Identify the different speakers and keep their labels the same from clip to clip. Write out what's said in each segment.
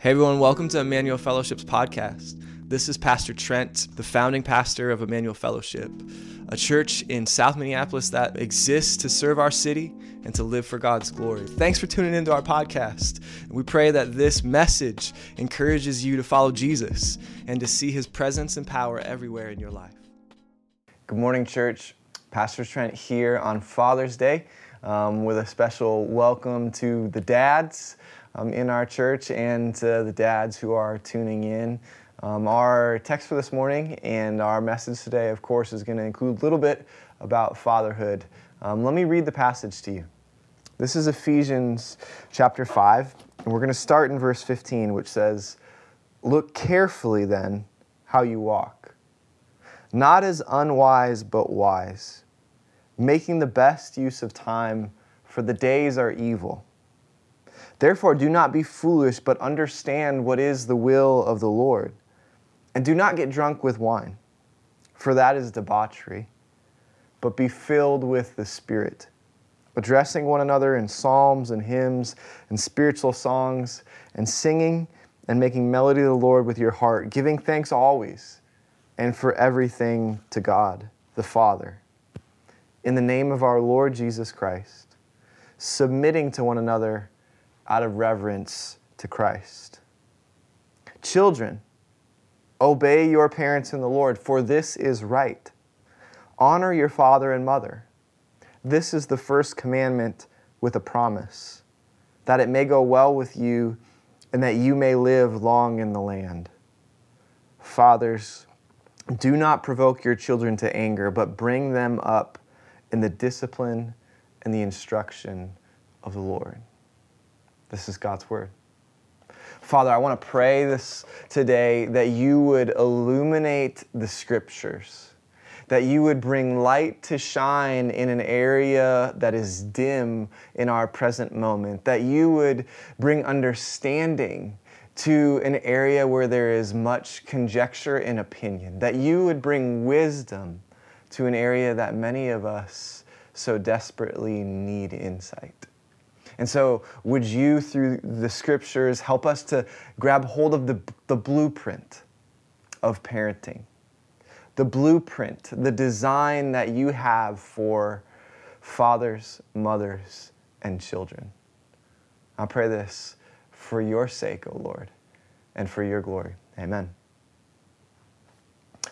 Speaker 1: Hey everyone, welcome to Emmanuel Fellowship's podcast. This is Pastor Trent, the founding pastor of Emmanuel Fellowship, a church in South Minneapolis that exists to serve our city and to live for God's glory. Thanks for tuning into our podcast. We pray that this message encourages you to follow Jesus and to see his presence and power everywhere in your life. Good morning, church. Pastor Trent here on Father's Day um, with a special welcome to the dads um, in our church and uh, the dads who are tuning in. Um, our text for this morning and our message today, of course, is going to include a little bit about fatherhood. Um, let me read the passage to you. This is Ephesians chapter 5, and we're going to start in verse 15, which says, Look carefully then how you walk, not as unwise, but wise, making the best use of time, for the days are evil. Therefore, do not be foolish, but understand what is the will of the Lord. And do not get drunk with wine, for that is debauchery, but be filled with the Spirit, addressing one another in psalms and hymns and spiritual songs, and singing and making melody to the Lord with your heart, giving thanks always and for everything to God the Father. In the name of our Lord Jesus Christ, submitting to one another out of reverence to Christ. Children, obey your parents in the Lord, for this is right. Honor your father and mother. This is the first commandment with a promise, that it may go well with you and that you may live long in the land. Fathers, do not provoke your children to anger, but bring them up in the discipline and the instruction of the Lord. This is God's word. Father, I want to pray this today that you would illuminate the scriptures, that you would bring light to shine in an area that is dim in our present moment, that you would bring understanding to an area where there is much conjecture and opinion, that you would bring wisdom to an area that many of us so desperately need insight. And so, would you, through the scriptures, help us to grab hold of the, the blueprint of parenting? The blueprint, the design that you have for fathers, mothers, and children. I pray this for your sake, O oh Lord, and for your glory. Amen.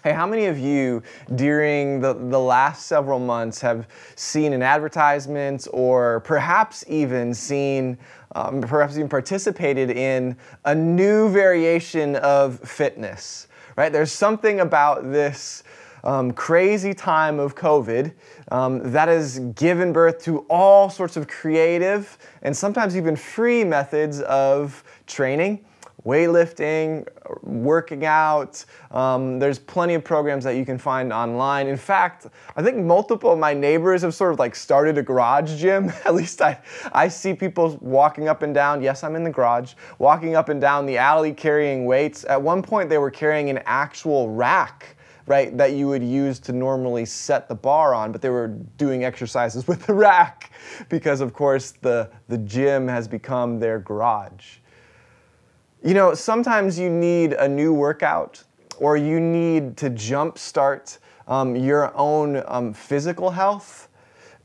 Speaker 1: Hey, how many of you during the, the last several months have seen an advertisement or perhaps even seen, um, perhaps even participated in a new variation of fitness? Right? There's something about this um, crazy time of COVID um, that has given birth to all sorts of creative and sometimes even free methods of training weightlifting, working out. Um, there's plenty of programs that you can find online. In fact, I think multiple of my neighbors have sort of like started a garage gym. At least I, I see people walking up and down. Yes, I'm in the garage, walking up and down the alley carrying weights. At one point, they were carrying an actual rack right, that you would use to normally set the bar on, but they were doing exercises with the rack because, of course, the, the gym has become their garage. You know, sometimes you need a new workout or you need to jumpstart um, your own um, physical health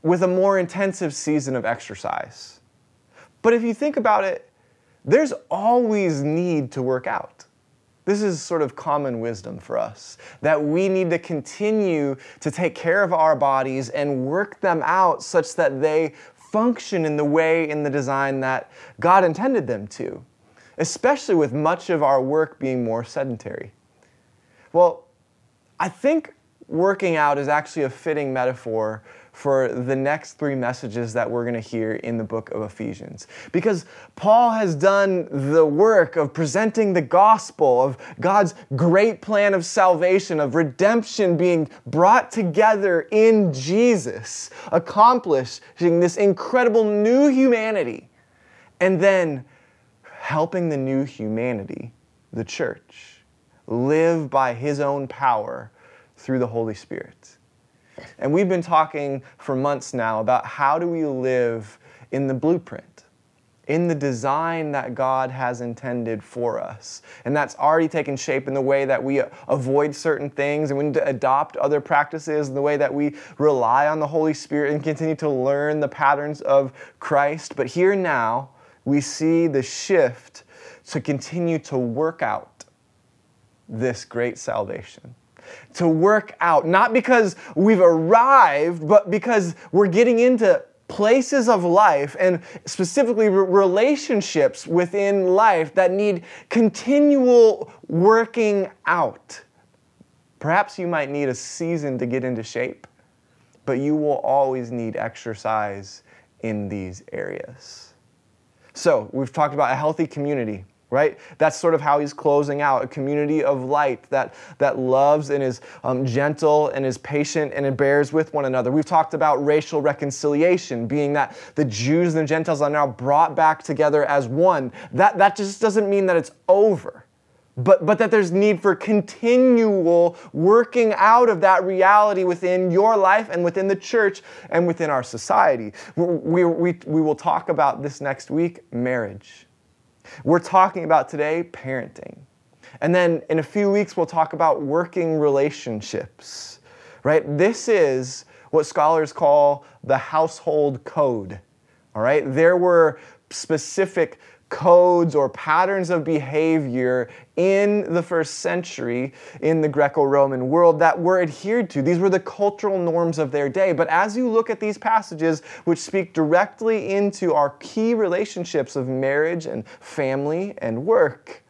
Speaker 1: with a more intensive season of exercise. But if you think about it, there's always need to work out. This is sort of common wisdom for us that we need to continue to take care of our bodies and work them out such that they function in the way in the design that God intended them to especially with much of our work being more sedentary? Well, I think working out is actually a fitting metaphor for the next three messages that we're going to hear in the book of Ephesians. Because Paul has done the work of presenting the gospel of God's great plan of salvation, of redemption being brought together in Jesus, accomplishing this incredible new humanity. And then helping the new humanity, the church, live by his own power through the Holy Spirit. And we've been talking for months now about how do we live in the blueprint in the design that God has intended for us. And that's already taken shape in the way that we avoid certain things and we need to adopt other practices, in the way that we rely on the Holy Spirit and continue to learn the patterns of Christ. But here now, we see the shift to continue to work out this great salvation to work out, not because we've arrived, but because we're getting into places of life and specifically relationships within life that need continual working out. Perhaps you might need a season to get into shape, but you will always need exercise in these areas. So, we've talked about a healthy community right? That's sort of how he's closing out a community of light that, that loves and is um, gentle and is patient and it bears with one another. We've talked about racial reconciliation, being that the Jews and the Gentiles are now brought back together as one. That, that just doesn't mean that it's over. But, but that there's need for continual working out of that reality within your life and within the church and within our society. We, we, we will talk about this next week marriage we're talking about today parenting. And then in a few weeks, we'll talk about working relationships, right? This is what scholars call the household code, all right? There were specific codes or patterns of behavior in the first century in the Greco Roman world that were adhered to. These were the cultural norms of their day. But as you look at these passages, which speak directly into our key relationships of marriage and family and work,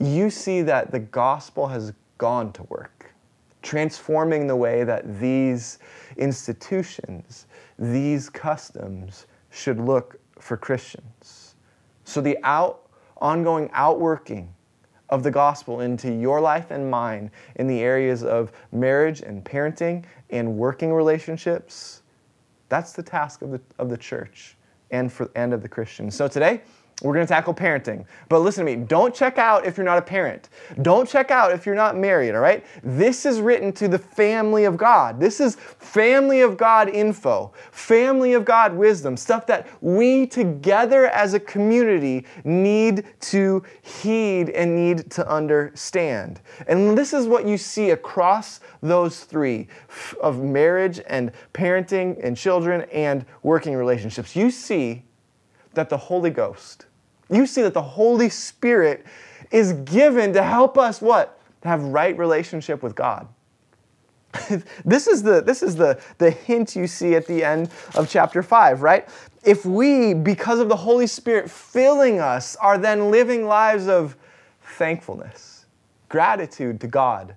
Speaker 1: you see that the gospel has gone to work, transforming the way that these institutions, these customs should look for Christians. So the out, ongoing outworking of the gospel into your life and mine in the areas of marriage and parenting and working relationships, that's the task of the, of the church and, for, and of the Christians. So today, we're going to tackle parenting. But listen to me, don't check out if you're not a parent. Don't check out if you're not married, all right? This is written to the family of God. This is family of God info, family of God wisdom, stuff that we together as a community need to heed and need to understand. And this is what you see across those three of marriage and parenting and children and working relationships. You see that the Holy Ghost, you see that the Holy Spirit is given to help us what? To have right relationship with God. this is the this is the the hint you see at the end of chapter 5 right if we because of the holy spirit filling us are then living lives of thankfulness gratitude to god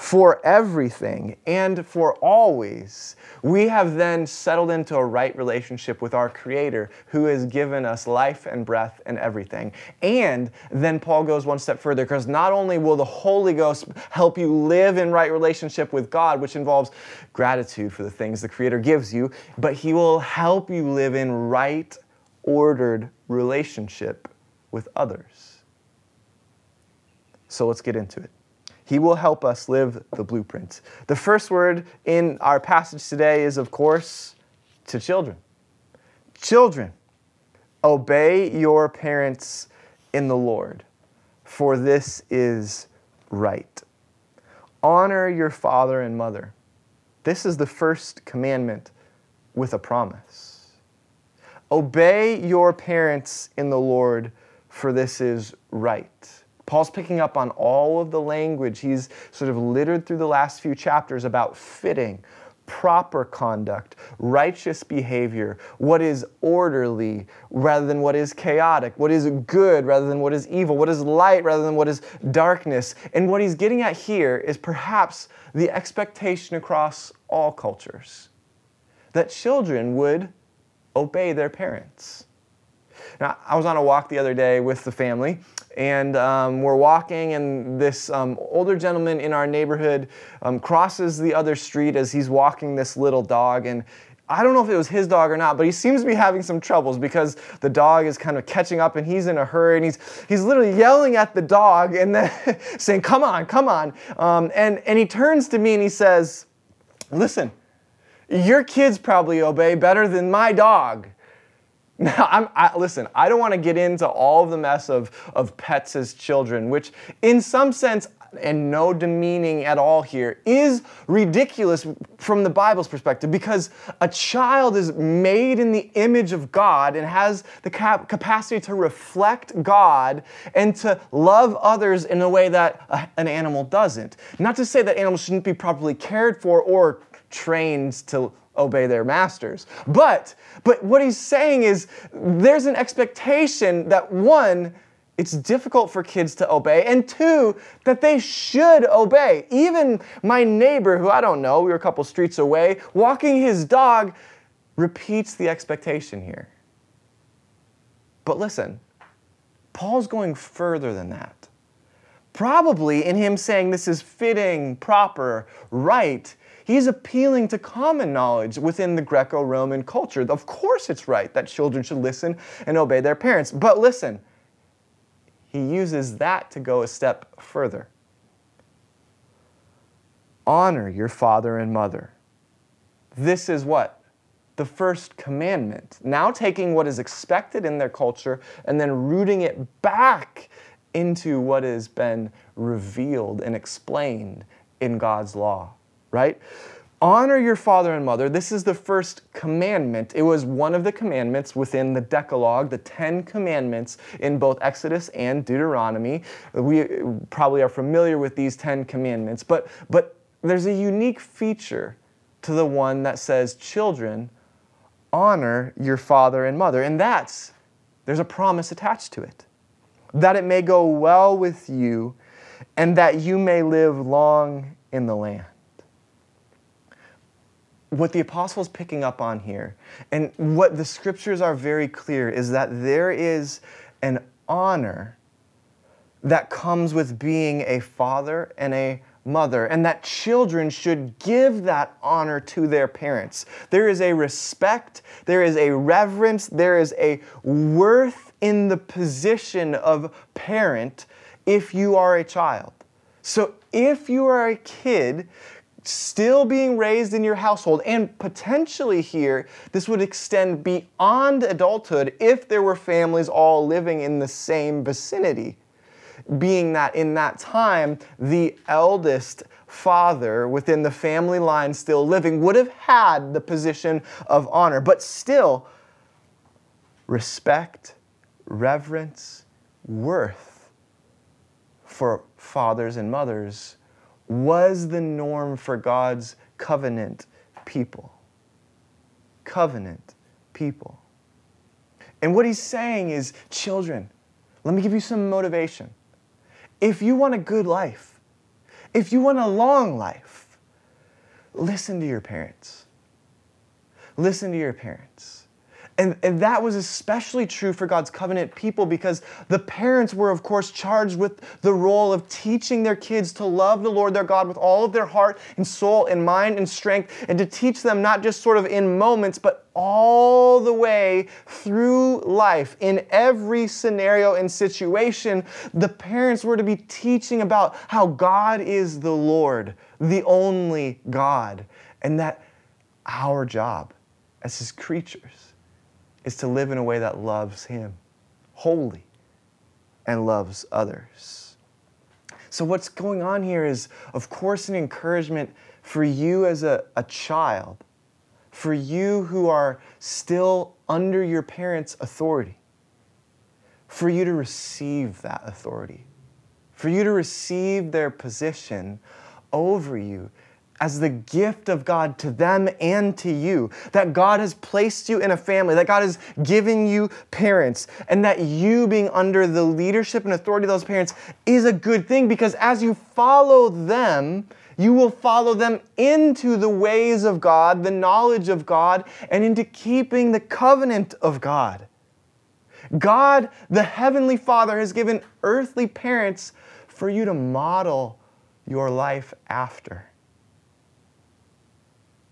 Speaker 1: for everything and for always, we have then settled into a right relationship with our Creator who has given us life and breath and everything. And then Paul goes one step further because not only will the Holy Ghost help you live in right relationship with God, which involves gratitude for the things the Creator gives you, but He will help you live in right, ordered relationship with others. So let's get into it. He will help us live the blueprint. The first word in our passage today is, of course, to children. Children, obey your parents in the Lord, for this is right. Honor your father and mother. This is the first commandment with a promise. Obey your parents in the Lord, for this is right. Paul's picking up on all of the language he's sort of littered through the last few chapters about fitting, proper conduct, righteous behavior, what is orderly rather than what is chaotic, what is good rather than what is evil, what is light rather than what is darkness. And what he's getting at here is perhaps the expectation across all cultures that children would obey their parents. Now, I was on a walk the other day with the family, and um, we're walking, and this um, older gentleman in our neighborhood um, crosses the other street as he's walking this little dog. And I don't know if it was his dog or not, but he seems to be having some troubles because the dog is kind of catching up and he's in a hurry and he's, he's literally yelling at the dog and then saying, Come on, come on. Um, and, and he turns to me and he says, Listen, your kids probably obey better than my dog.
Speaker 2: Now, I'm, I, listen, I don't want to get into all of the mess of, of pets as children, which in some sense, and no demeaning at all here, is ridiculous from the Bible's perspective because a child is made in the image of God and has the cap- capacity to reflect God and to love others in a way that a, an animal doesn't. Not to say that animals shouldn't be properly cared for or trained to obey their masters. But but what he's saying is there's an expectation that one it's difficult for kids to obey and two that they should obey. Even my neighbor who I don't know, we were a couple streets away, walking his dog repeats the expectation here. But listen, Paul's going further than that. Probably in him saying this is fitting, proper, right, He's appealing to common knowledge within the Greco Roman culture. Of course, it's right that children should listen and obey their parents. But listen, he uses that to go a step further. Honor your father and mother. This is what? The first commandment. Now taking what is expected in their culture and then rooting it back into what has been revealed and explained in God's law right? Honor your father and mother. This is the first commandment. It was one of the commandments within the Decalogue, the Ten Commandments in both Exodus and Deuteronomy. We probably are familiar with these Ten Commandments, but, but there's a unique feature to the one that says, Children, honor your father and mother. And that's, there's a promise attached to it that it may go well with you and that you may live long in the land what the apostle is picking up on here, and what the scriptures are very clear, is that there is an honor that comes with being a father and a mother, and that children should give that honor to their parents. There is a respect, there is a reverence, there is a worth in the position of parent if you are a child. So if you are a kid, still being raised in your household, and potentially here, this would extend beyond adulthood if there were families all living in the same vicinity. Being that in that time, the eldest father within the family line still living would have had the position of honor, but still, respect, reverence, worth for fathers and mothers was the norm for God's covenant people. Covenant people. And what he's saying is, children, let me give you some motivation. If you want a good life, if you want a long life, listen to your parents. Listen to your parents. And, and that was especially true for God's covenant people because the parents were, of course, charged with the role of teaching their kids to love the Lord their God with all of their heart and soul and mind and strength, and to teach them not just sort of in moments, but all the way through life. In every scenario and situation, the parents were to be teaching about how God is the Lord, the only God, and that our job as His creatures is to live in a way that loves Him wholly and loves others. So, what's going on here is, of course, an encouragement for you as a, a child, for you who are still under your parents' authority, for you to receive that authority, for you to receive their position over you as the gift of God to them and to you. That God has placed you in a family, that God has given you parents, and that you being under the leadership and authority of those parents is a good thing because as you follow them, you will follow them into the ways of God, the knowledge of God, and into keeping the covenant of God. God, the Heavenly Father, has given earthly parents for you to model your life after.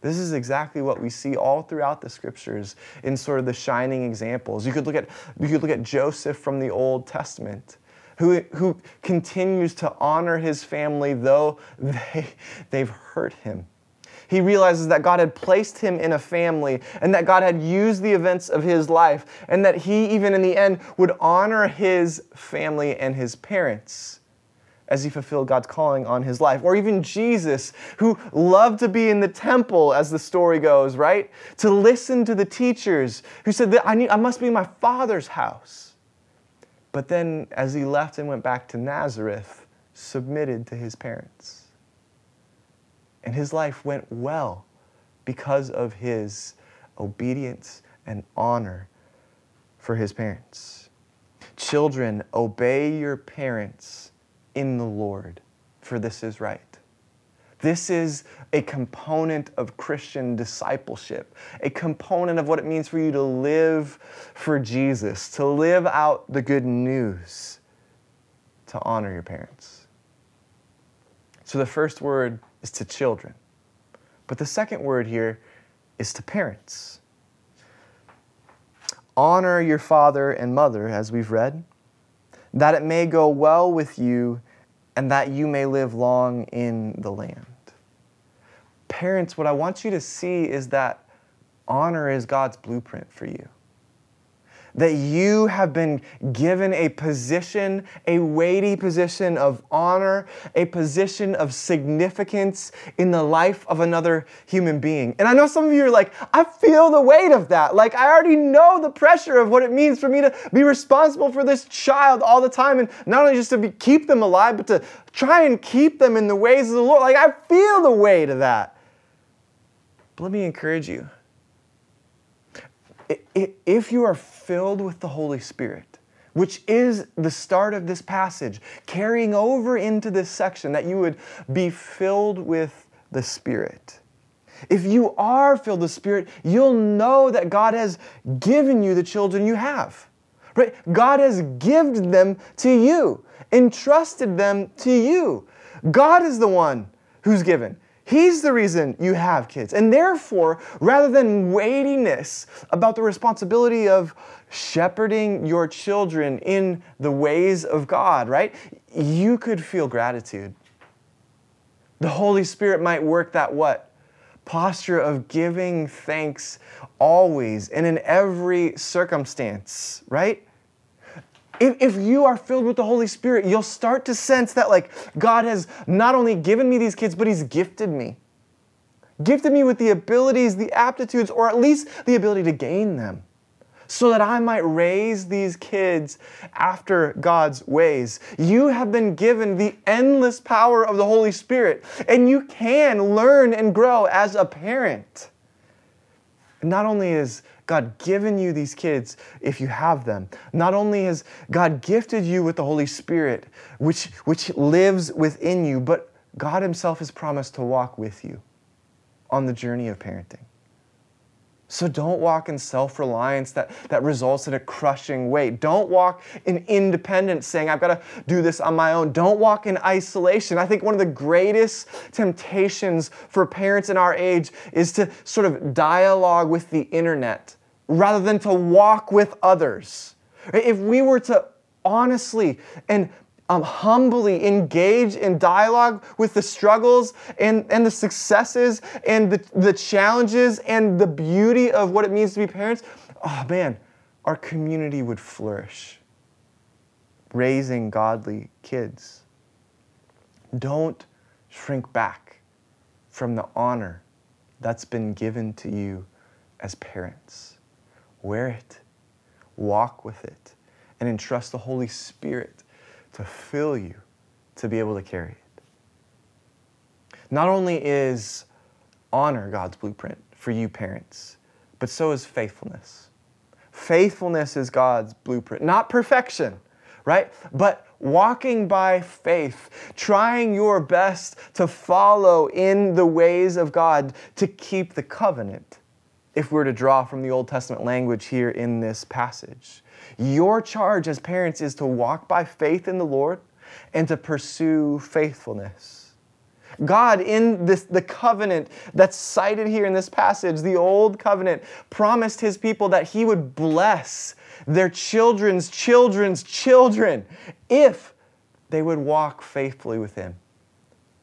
Speaker 2: This is exactly what we see all throughout the scriptures in sort of the shining examples. You could look at, you could look at Joseph from the Old Testament, who, who continues to honor his family though they, they've hurt him. he realizes that God had placed him in a family and that God had used the events of his life and that he, even in the end, would honor his family and his parents as he fulfilled God's calling on his life. Or even Jesus, who loved to be in the temple, as the story goes, right? To listen to the teachers who said that I, need, I must be in my father's house. But then, as he left and went back to Nazareth, submitted to his parents. And his life went well because of his obedience and honor for his parents. Children, obey your parents in the Lord, for this is right. This is a component of Christian discipleship, a component of what it means for you to live for Jesus, to live out the good news, to honor your parents. So the first word is to children, but the second word here is to parents. Honor your father and mother, as we've read, that it may go well with you and that you may live long in the land. Parents, what I want you to see is that honor is God's blueprint for you that you have been given a position, a weighty position of honor, a position of significance in the life of another human being. And I know some of you are like, I feel the weight of that. Like, I already know the pressure of what it means for me to be responsible for this child all the time. And not only just to be, keep them alive, but to try and keep them in the ways of the Lord. Like, I feel the weight of that. But let me encourage you if you are filled with the Holy Spirit, which is the start of this passage, carrying over into this section, that you would be filled with the Spirit. If you are filled with the Spirit, you'll know that God has given you the children you have. Right? God has given them to you, entrusted them to you. God is the one who's given. He's the reason you have kids. And therefore, rather than weightiness about the responsibility of shepherding your children in the ways of God, right? You could feel gratitude. The Holy Spirit might work that what? Posture of giving thanks always and in every circumstance, right? If, if you are filled with the Holy Spirit, you'll start to sense that, like, God has not only given me these kids, but He's gifted me. Gifted me with the abilities, the aptitudes, or at least the ability to gain them so that I might raise these kids after God's ways. You have been given the endless power of the Holy Spirit, and you can learn and grow as a parent. Not only is God given you these kids if you have them. Not only has God gifted you with the Holy Spirit, which, which lives within you, but God Himself has promised to walk with you on the journey of parenting. So don't walk in self reliance that, that results in a crushing weight. Don't walk in independence, saying, I've got to do this on my own. Don't walk in isolation. I think one of the greatest temptations for parents in our age is to sort of dialogue with the internet rather than to walk with others. If we were to honestly and um, humbly engage in dialogue with the struggles and, and the successes and the, the challenges and the beauty of what it means to be parents, oh man, our community would flourish. Raising godly kids. Don't shrink back from the honor that's been given to you as parents. Wear it, walk with it, and entrust the Holy Spirit to fill you to be able to carry it. Not only is honor God's blueprint for you parents, but so is faithfulness. Faithfulness is God's blueprint, not perfection, right? But walking by faith, trying your best to follow in the ways of God to keep the covenant if we're to draw from the Old Testament language here in this passage. Your charge as parents is to walk by faith in the Lord and to pursue faithfulness. God, in this, the covenant that's cited here in this passage, the old covenant, promised his people that he would bless their children's children's children if they would walk faithfully with him,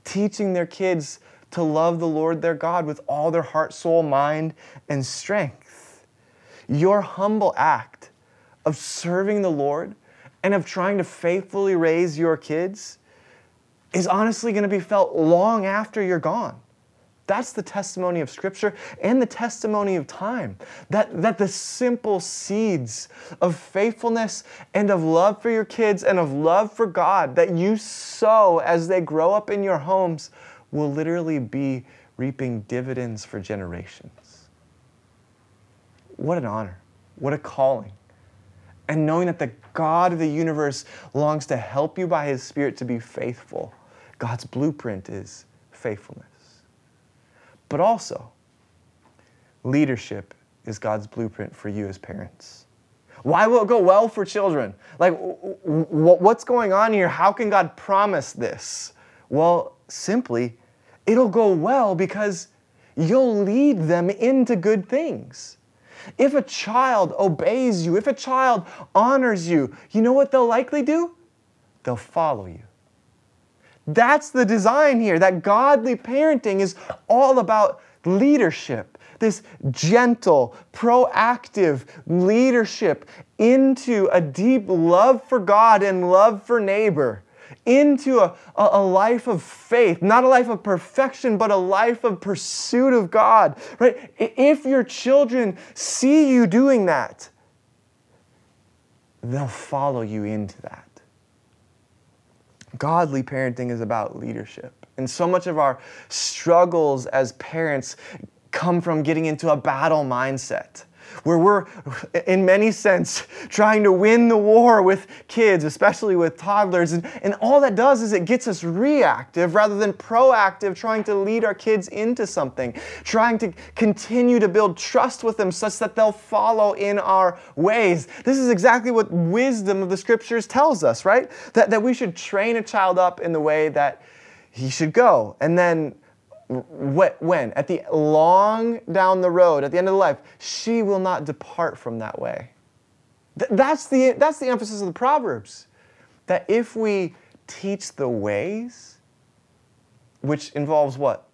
Speaker 2: teaching their kids to love the Lord their God with all their heart, soul, mind, and strength. Your humble act of serving the Lord and of trying to faithfully raise your kids is honestly going to be felt long after you're gone. That's the testimony of Scripture and the testimony of time. That, that the simple seeds of faithfulness and of love for your kids and of love for God that you sow as they grow up in your homes will literally be reaping dividends for generations. What an honor. What a calling. And knowing that the God of the universe longs to help you by His Spirit to be faithful. God's blueprint is faithfulness. But also, leadership is God's blueprint for you as parents. Why will it go well for children? Like, what's going on here? How can God promise this? Well, simply, it'll go well because you'll lead them into good things. If a child obeys you, if a child honors you, you know what they'll likely do? They'll follow you. That's the design here. That godly parenting is all about leadership, this gentle, proactive leadership into a deep love for God and love for neighbor, into a, a, life of faith, not a life of perfection, but a life of pursuit of God, right? If your children see you doing that, they'll follow you into that. Godly parenting is about leadership. And so much of our struggles as parents come from getting into a battle mindset where we're, in many sense, trying to win the war with kids, especially with toddlers. And, and all that does is it gets us reactive rather than proactive, trying to lead our kids into something, trying to continue to build trust with them such that they'll follow in our ways. This is exactly what wisdom of the scriptures tells us, right? That, that we should train a child up in the way that he should go. And then when? At the long down the road, at the end of the life, she will not depart from that way. that's, the, that's the emphasis of the Proverbs. That if we teach the ways, which involves what?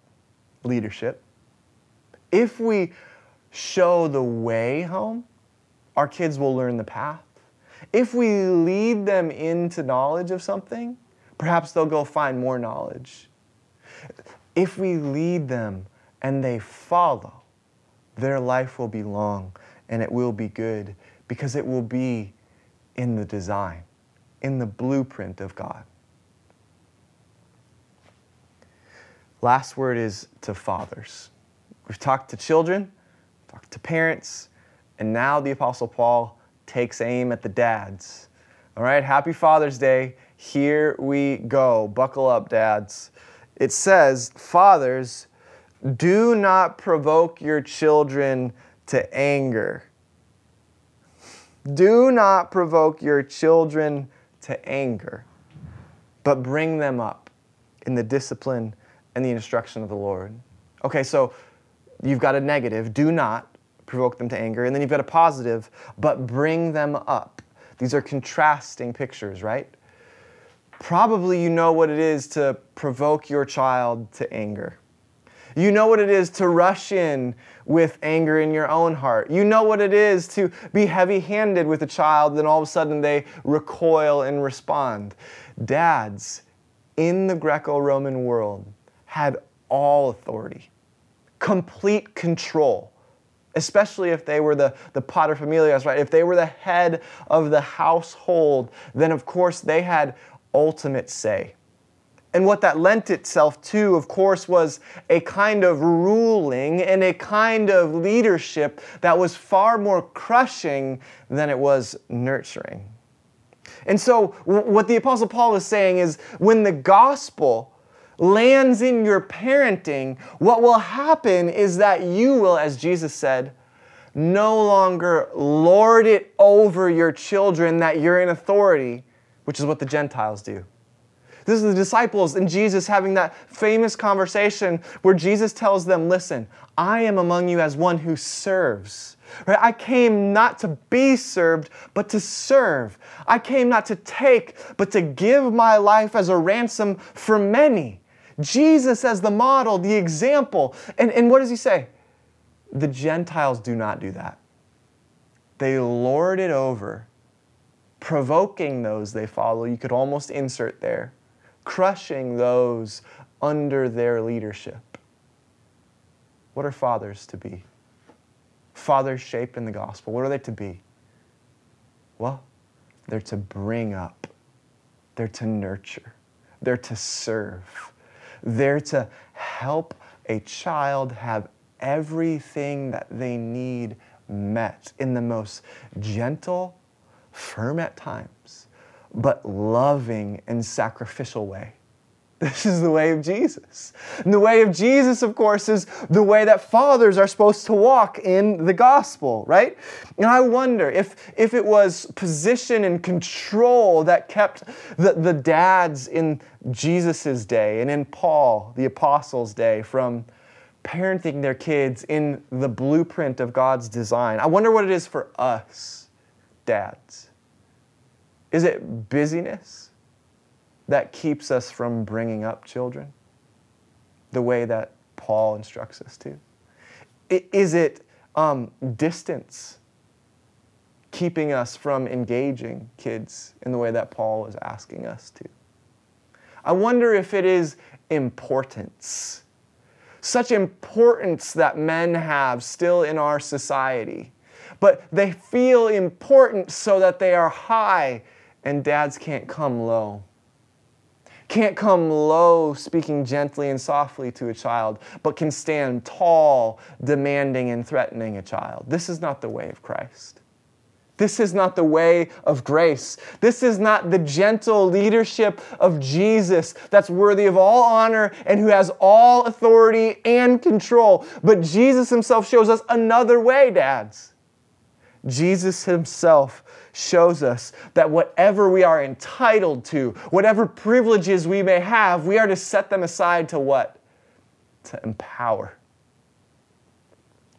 Speaker 2: Leadership. If we show the way home, our kids will learn the path. If we lead them into knowledge of something, perhaps they'll go find more knowledge if we lead them and they follow, their life will be long and it will be good because it will be in the design, in the blueprint of God. Last word is to fathers. We've talked to children, talked to parents, and now the Apostle Paul takes aim at the dads. All right, happy Father's Day. Here we go. Buckle up, dads it says, Fathers, do not provoke your children to anger. Do not provoke your children to anger, but bring them up in the discipline and the instruction of the Lord. Okay, so you've got a negative, do not provoke them to anger, and then you've got a positive, but bring them up. These are contrasting pictures, right? Probably you know what it is to provoke your child to anger. You know what it is to rush in with anger in your own heart. You know what it is to be heavy handed with a child, then all of a sudden they recoil and respond. Dads in the Greco Roman world had all authority, complete control especially if they were the, the paterfamilias, right? If they were the head of the household, then of course they had ultimate say. And what that lent itself to, of course, was a kind of ruling and a kind of leadership that was far more crushing than it was nurturing. And so, what the Apostle Paul is saying is when the gospel lands in your parenting, what will happen is that you will, as Jesus said, no longer lord it over your children that you're in authority which is what the Gentiles do. This is the disciples and Jesus having that famous conversation where Jesus tells them, Listen, I am among you as one who serves. Right? I came not to be served, but to serve. I came not to take, but to give my life as a ransom for many. Jesus as the model, the example. And, and what does he say? The Gentiles do not do that. They lord it over, provoking those they follow. You could almost insert there, crushing those under their leadership. What are fathers to be? Fathers shaped in the gospel. What are they to be? Well, they're to bring up, they're to nurture, they're to serve, they're to help a child have everything that they need met in the most gentle, firm at times, but loving and sacrificial way. This is the way of Jesus. And the way of Jesus, of course, is the way that fathers are supposed to walk in the gospel, right? And I wonder if, if it was position and control that kept the, the dads in Jesus' day and in Paul, the apostles' day, from parenting their kids in the blueprint of God's design. I wonder what it is for us, dads. Is it busyness? that keeps us from bringing up children the way that Paul instructs us to? Is it um, distance keeping us from engaging kids in the way that Paul is asking us to? I wonder if it is importance, such importance that men have still in our society, but they feel important so that they are high and dads can't come low can't come low, speaking gently and softly to a child, but can stand tall, demanding and threatening a child. This is not the way of Christ. This is not the way of grace. This is not the gentle leadership of Jesus that's worthy of all honor and who has all authority and control. But Jesus himself shows us another way, dads. Jesus himself shows us that whatever we are entitled to, whatever privileges we may have, we are to set them aside to what? To empower,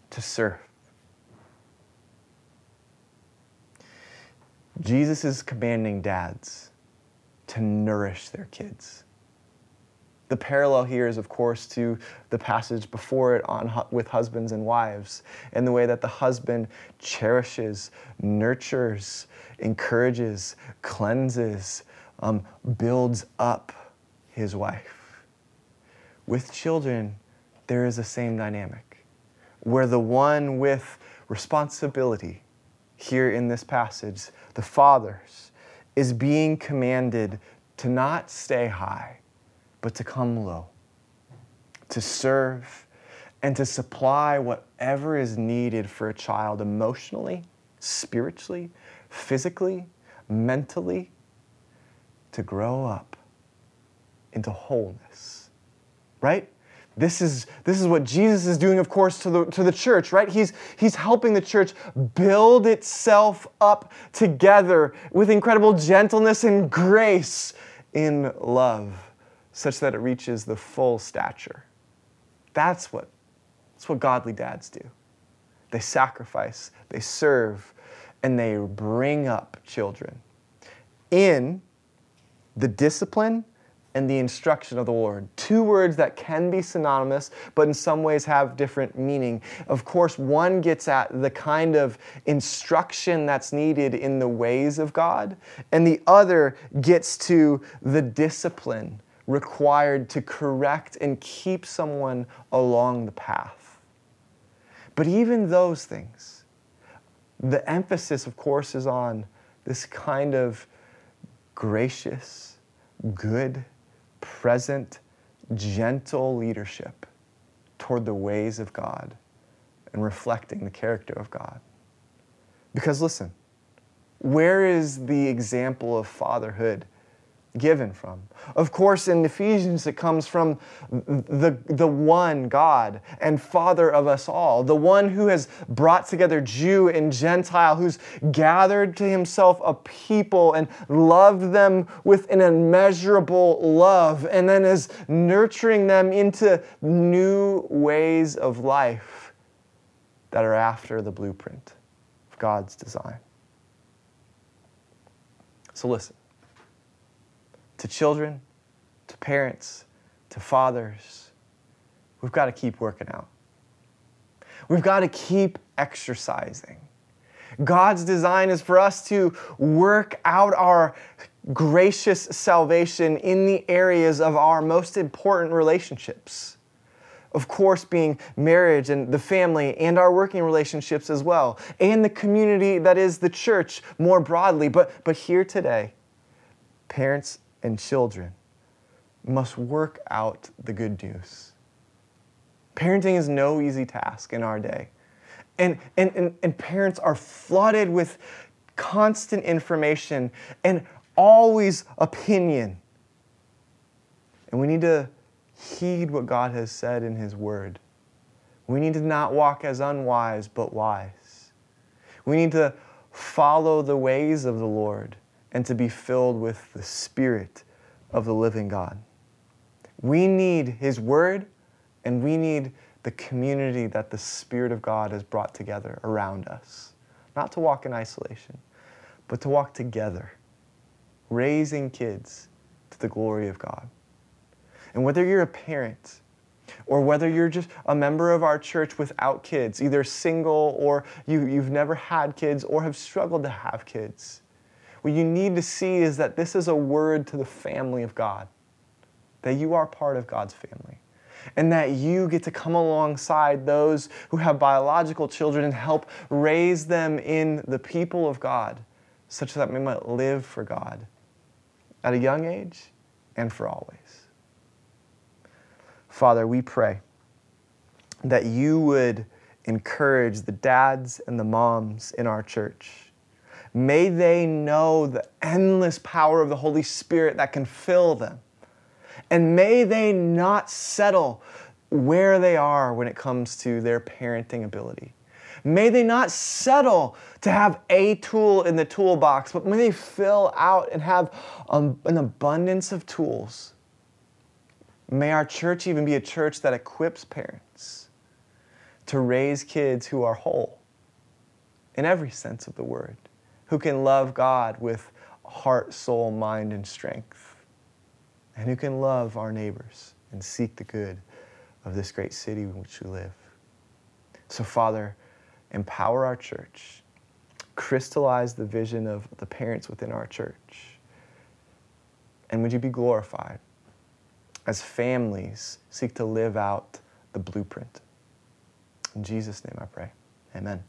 Speaker 2: to serve. Jesus is commanding dads to nourish their kids the parallel here is, of course, to the passage before it on, with husbands and wives, and the way that the husband cherishes, nurtures, encourages, cleanses, um, builds up his wife. With children, there is the same dynamic, where the one with responsibility, here in this passage, the fathers, is being commanded to not stay high but to come low, to serve, and to supply whatever is needed for a child emotionally, spiritually, physically, mentally, to grow up into wholeness. Right? This is, this is what Jesus is doing, of course, to the, to the church, right? He's, he's helping the church build itself up together with incredible gentleness and grace in love such that it reaches the full stature. That's what, that's what godly dads do. They sacrifice, they serve, and they bring up children in the discipline and the instruction of the Lord. Two words that can be synonymous, but in some ways have different meaning. Of course, one gets at the kind of instruction that's needed in the ways of God, and the other gets to the discipline required to correct and keep someone along the path. But even those things, the emphasis, of course, is on this kind of gracious, good, present, gentle leadership toward the ways of God and reflecting the character of God. Because listen, where is the example of fatherhood given from. Of course, in Ephesians, it comes from the, the one God and Father of us all, the one who has brought together Jew and Gentile, who's gathered to himself a people and loved them with an immeasurable love, and then is nurturing them into new ways of life that are after the blueprint of God's design. So listen to children, to parents, to fathers, we've got to keep working out. We've got to keep exercising. God's design is for us to work out our gracious salvation in the areas of our most important relationships. Of course, being marriage and the family and our working relationships as well, and the community that is the church more broadly. But, but here today, parents and children must work out the good news. Parenting is no easy task in our day. And, and, and, and parents are flooded with constant information and always opinion. And we need to heed what God has said in His Word. We need to not walk as unwise, but wise. We need to follow the ways of the Lord and to be filled with the Spirit of the living God. We need His Word and we need the community that the Spirit of God has brought together around us. Not to walk in isolation, but to walk together, raising kids to the glory of God. And whether you're a parent, or whether you're just a member of our church without kids, either single or you, you've never had kids or have struggled to have kids, what you need to see is that this is a word to the family of God, that you are part of God's family and that you get to come alongside those who have biological children and help raise them in the people of God such that we might live for God at a young age and for always. Father, we pray that you would encourage the dads and the moms in our church. May they know the endless power of the Holy Spirit that can fill them and may they not settle where they are when it comes to their parenting ability. May they not settle to have a tool in the toolbox, but may they fill out and have um, an abundance of tools. May our church even be a church that equips parents to raise kids who are whole in every sense of the word, who can love God with heart, soul, mind, and strength and who can love our neighbors and seek the good of this great city in which we live. So, Father, empower our church, crystallize the vision of the parents within our church, and would you be glorified as families seek to live out the blueprint. In Jesus' name I pray. Amen.